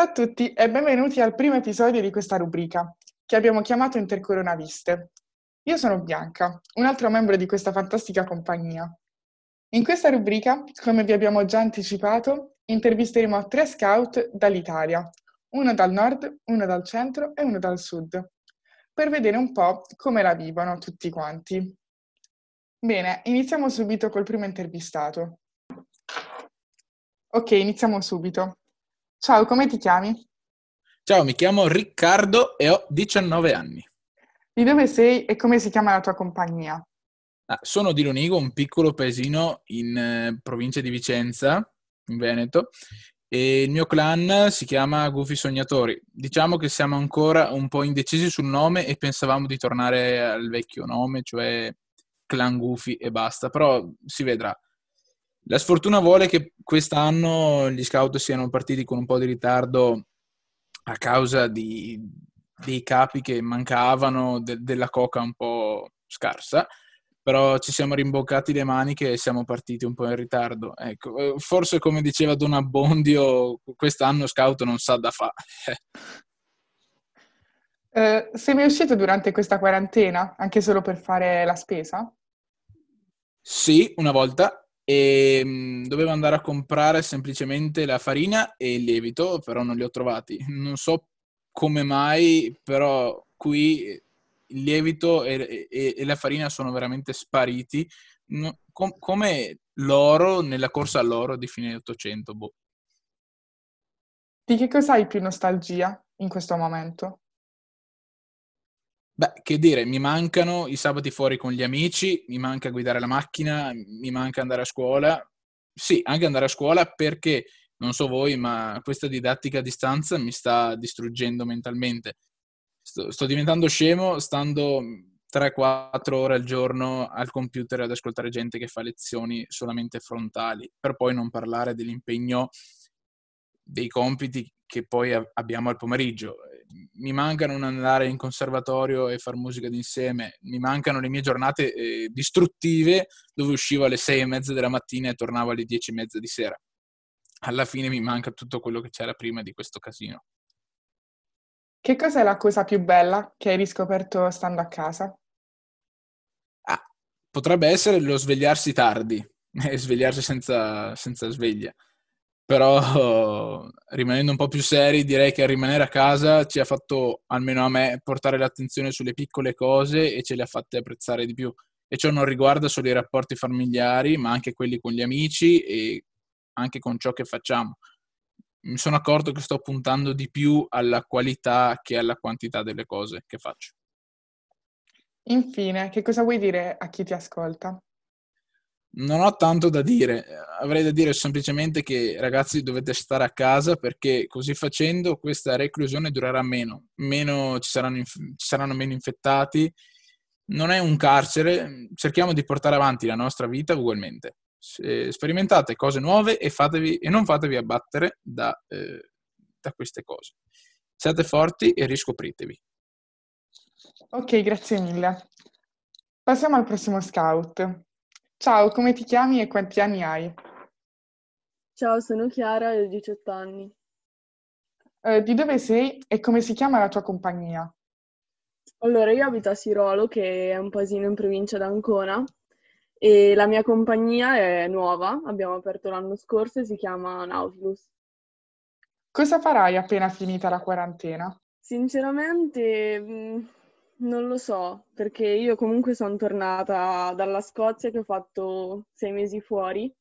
Ciao a tutti e benvenuti al primo episodio di questa rubrica, che abbiamo chiamato Intercoronaviste. Io sono Bianca, un altro membro di questa fantastica compagnia. In questa rubrica, come vi abbiamo già anticipato, intervisteremo tre scout dall'Italia, uno dal nord, uno dal centro e uno dal sud, per vedere un po' come la vivono tutti quanti. Bene, iniziamo subito col primo intervistato. Ok, iniziamo subito. Ciao, come ti chiami? Ciao, mi chiamo Riccardo e ho 19 anni. Di dove sei e come si chiama la tua compagnia? Ah, sono di Lonigo, un piccolo paesino in eh, provincia di Vicenza, in Veneto, e il mio clan si chiama Gufi Sognatori. Diciamo che siamo ancora un po' indecisi sul nome e pensavamo di tornare al vecchio nome, cioè Clan Gufi e basta, però si vedrà. La sfortuna vuole che quest'anno gli scout siano partiti con un po' di ritardo a causa di, dei capi che mancavano, de, della coca un po' scarsa, però ci siamo rimboccati le maniche e siamo partiti un po' in ritardo. Ecco, eh, forse come diceva Don Abbondio, quest'anno scout non sa da fare. Eh, sei mai uscito durante questa quarantena, anche solo per fare la spesa? Sì, una volta, e mm, dovevo andare a comprare semplicemente la farina e il lievito, però non li ho trovati. Non so come mai, però qui il lievito e, e, e la farina sono veramente spariti, com- come l'oro nella corsa all'oro di fine 800. Boh. Di che cosa hai più nostalgia in questo momento? Beh, che dire, mi mancano i sabati fuori con gli amici, mi manca guidare la macchina, mi manca andare a scuola. Sì, anche andare a scuola perché, non so voi, ma questa didattica a distanza mi sta distruggendo mentalmente. Sto, sto diventando scemo stando 3-4 ore al giorno al computer ad ascoltare gente che fa lezioni solamente frontali, per poi non parlare dell'impegno dei compiti che poi abbiamo al pomeriggio mi manca non andare in conservatorio e far musica d'insieme, mi mancano le mie giornate eh, distruttive dove uscivo alle sei e mezza della mattina e tornavo alle dieci e mezza di sera. Alla fine mi manca tutto quello che c'era prima di questo casino. Che cos'è la cosa più bella che hai riscoperto stando a casa? Ah, potrebbe essere lo svegliarsi tardi e svegliarsi senza, senza sveglia però rimanendo un po' più seri direi che rimanere a casa ci ha fatto, almeno a me, portare l'attenzione sulle piccole cose e ce le ha fatte apprezzare di più. E ciò non riguarda solo i rapporti familiari, ma anche quelli con gli amici e anche con ciò che facciamo. Mi sono accorto che sto puntando di più alla qualità che alla quantità delle cose che faccio. Infine, che cosa vuoi dire a chi ti ascolta? Non ho tanto da dire, avrei da dire semplicemente che ragazzi dovete stare a casa perché così facendo questa reclusione durerà meno, meno ci, saranno, ci saranno meno infettati, non è un carcere, cerchiamo di portare avanti la nostra vita ugualmente. Sperimentate cose nuove e, fatevi, e non fatevi abbattere da, eh, da queste cose. Siate forti e riscopritevi. Ok, grazie mille. Passiamo al prossimo scout. Ciao, come ti chiami e quanti anni hai? Ciao, sono Chiara e ho 18 anni. Eh, di dove sei e come si chiama la tua compagnia? Allora, io abito a Sirolo, che è un paesino in provincia d'Ancona, e la mia compagnia è nuova, abbiamo aperto l'anno scorso e si chiama Nautilus. Cosa farai appena finita la quarantena? Sinceramente, mm, non lo so, perché io comunque sono tornata dalla Scozia che ho fatto sei mesi fuori,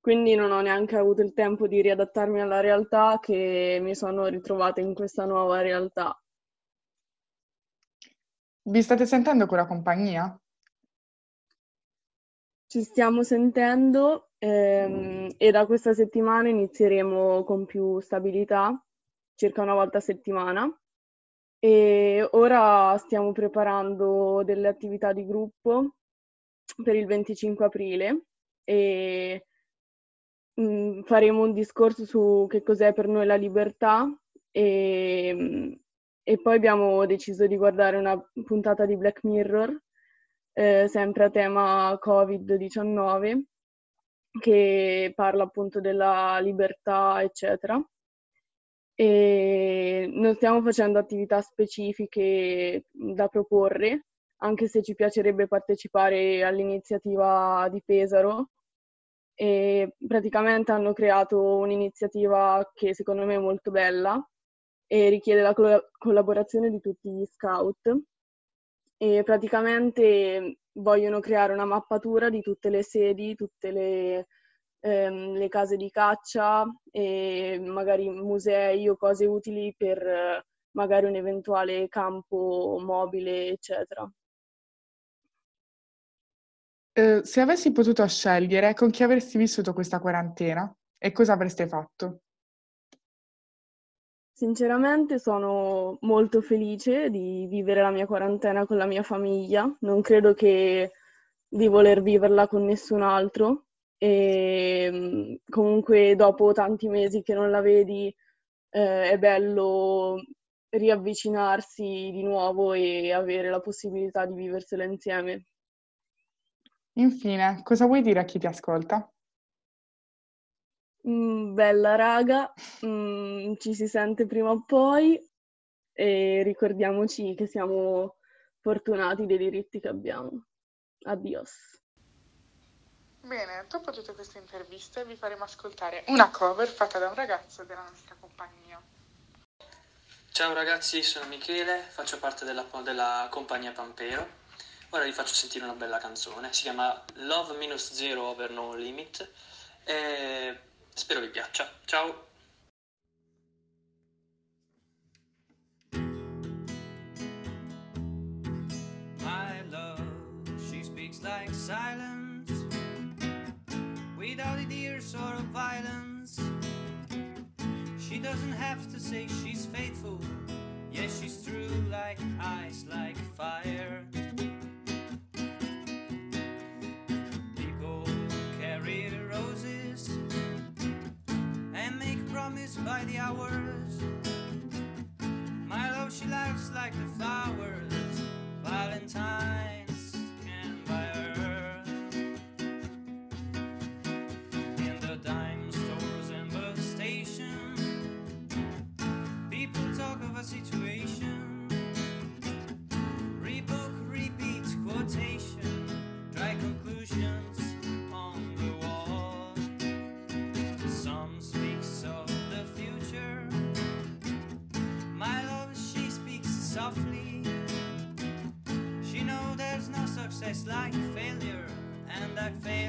quindi non ho neanche avuto il tempo di riadattarmi alla realtà che mi sono ritrovata in questa nuova realtà. Vi state sentendo con la compagnia? Ci stiamo sentendo ehm, e da questa settimana inizieremo con più stabilità, circa una volta a settimana e ora stiamo preparando delle attività di gruppo per il 25 aprile e mh, faremo un discorso su che cos'è per noi la libertà e, e poi abbiamo deciso di guardare una puntata di Black Mirror, eh, sempre a tema Covid-19, che parla appunto della libertà, eccetera. E non stiamo facendo attività specifiche da proporre, anche se ci piacerebbe partecipare all'iniziativa di Pesaro. E praticamente hanno creato un'iniziativa che secondo me è molto bella e richiede la col- collaborazione di tutti gli scout. E praticamente vogliono creare una mappatura di tutte le sedi, tutte le ehm, le case di caccia e magari musei o cose utili per eh, magari un eventuale campo mobile, eccetera. Eh, se avessi potuto scegliere, con chi avresti vissuto questa quarantena e cosa avreste fatto? Sinceramente sono molto felice di vivere la mia quarantena con la mia famiglia, non credo che di voler viverla con nessun altro, e comunque dopo tanti mesi che non la vedi eh, è bello riavvicinarsi di nuovo e avere la possibilità di viversela insieme. Infine, cosa vuoi dire a chi ti ascolta? Mm, bella raga, mm, ci si sente prima o poi e ricordiamoci che siamo fortunati dei diritti che abbiamo. Adios. Bene, dopo tutte queste interviste vi faremo ascoltare una cover fatta da un ragazzo della nostra compagnia. Ciao ragazzi, sono Michele, faccio parte della, della compagnia Pampero. Ora vi faccio sentire una bella canzone, si chiama Love Minus Zero Over No Limit e spero vi piaccia. Ciao! Without the tears or violence. She doesn't have to say she's faithful, yes, she's true like ice, like fire. People carry roses and make promise by the hours. taste like failure and I fail.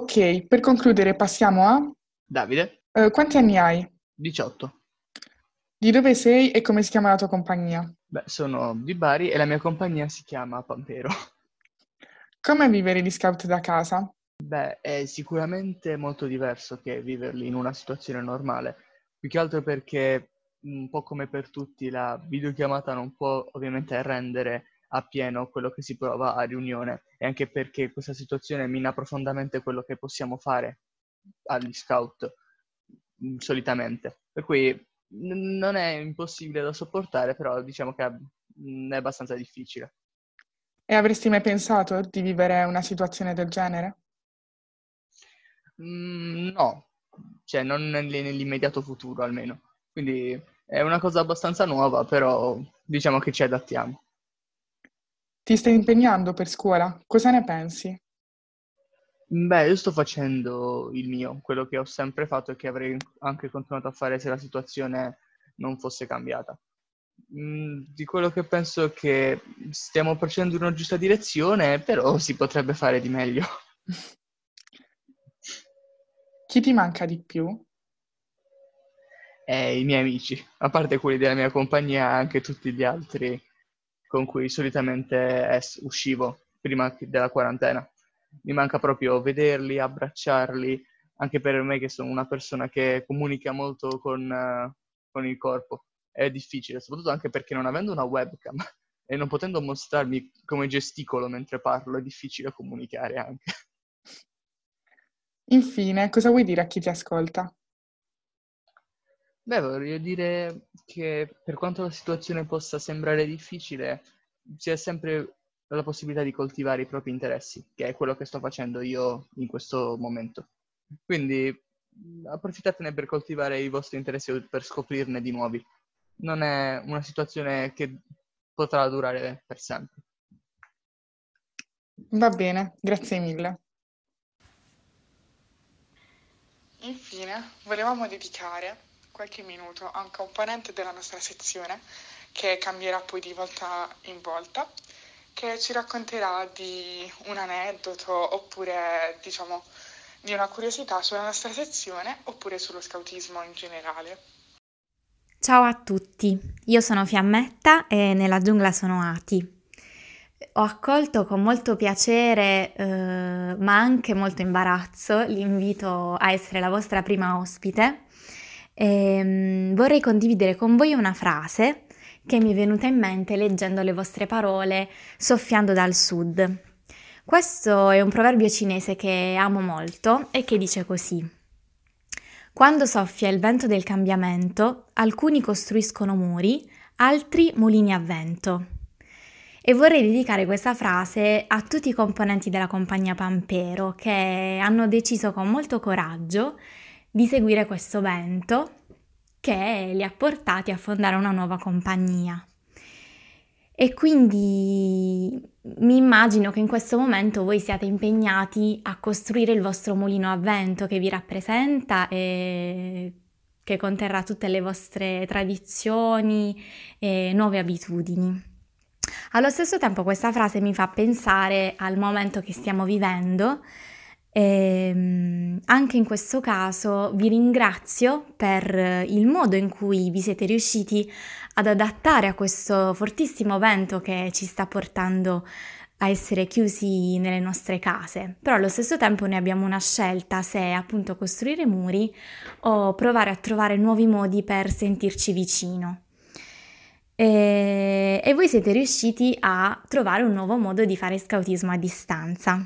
Ok, per concludere passiamo a... Davide, Eh, quanti anni hai? 18. Di dove sei e come si chiama la tua compagnia? Beh, sono di Bari e la mia compagnia si chiama Pampero. Come vivere gli scout da casa? Beh, è sicuramente molto diverso che viverli in una situazione normale, più che altro perché un po' come per tutti la videochiamata non può ovviamente rendere appieno quello che si prova a riunione e anche perché questa situazione mina profondamente quello che possiamo fare agli scout mm, solitamente. Per cui non è impossibile da sopportare, però diciamo che mm, è abbastanza difficile. E avresti mai pensato di vivere una situazione del genere? Mm, no, cioè non nell'immediato futuro almeno. Quindi è una cosa abbastanza nuova, però diciamo che ci adattiamo. Ti stai impegnando per scuola? Cosa ne pensi? Beh, io sto facendo il mio, quello che ho sempre fatto e che avrei anche continuato a fare se la situazione non fosse cambiata. Mm, di quello che penso è che stiamo procedendo in una giusta direzione, però si potrebbe fare di meglio. Chi ti manca di più? Eh, I miei amici, a parte quelli della mia compagnia, anche tutti gli altri con cui solitamente uscivo prima della quarantena. Mi manca proprio vederli, abbracciarli, anche per me che sono una persona che comunica molto con, uh, con il corpo. È difficile, soprattutto anche perché non avendo una webcam e non potendo mostrarmi come gesticolo mentre parlo, è difficile comunicare anche. Infine, cosa vuoi dire a chi ti ascolta? Beh, vorrei dire che per quanto la situazione possa sembrare difficile, c'è sempre la possibilità di coltivare i propri interessi, che è quello che sto facendo io in questo momento. Quindi approfittatene per coltivare i vostri interessi o per scoprirne di nuovi. Non è una situazione che potrà durare per sempre. Va bene, grazie mille. Infine, volevamo dedicare qualche minuto a un componente della nostra sezione che cambierà poi di volta in volta, che ci racconterà di un aneddoto oppure diciamo di una curiosità sulla nostra sezione oppure sullo scautismo in generale. Ciao a tutti, io sono Fiammetta e nella giungla sono Ati. Ho accolto con molto piacere, eh, ma anche molto imbarazzo, l'invito a essere la vostra prima ospite. Ehm, vorrei condividere con voi una frase che mi è venuta in mente leggendo le vostre parole soffiando dal sud. Questo è un proverbio cinese che amo molto e che dice così. Quando soffia il vento del cambiamento, alcuni costruiscono muri, altri mulini a vento. E vorrei dedicare questa frase a tutti i componenti della compagnia Pampero che hanno deciso con molto coraggio di seguire questo vento che li ha portati a fondare una nuova compagnia. E quindi mi immagino che in questo momento voi siate impegnati a costruire il vostro mulino a vento che vi rappresenta e che conterrà tutte le vostre tradizioni e nuove abitudini. Allo stesso tempo questa frase mi fa pensare al momento che stiamo vivendo e ehm, anche in questo caso vi ringrazio per il modo in cui vi siete riusciti ad adattare a questo fortissimo vento che ci sta portando a essere chiusi nelle nostre case, però allo stesso tempo ne abbiamo una scelta se appunto costruire muri o provare a trovare nuovi modi per sentirci vicino. E, e voi siete riusciti a trovare un nuovo modo di fare scautismo a distanza.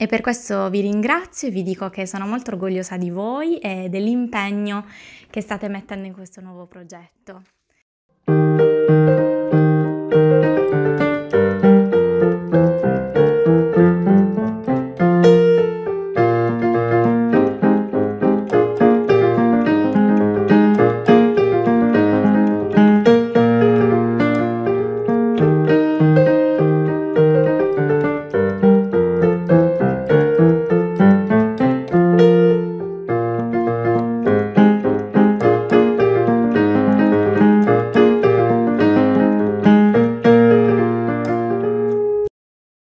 E per questo vi ringrazio e vi dico che sono molto orgogliosa di voi e dell'impegno che state mettendo in questo nuovo progetto.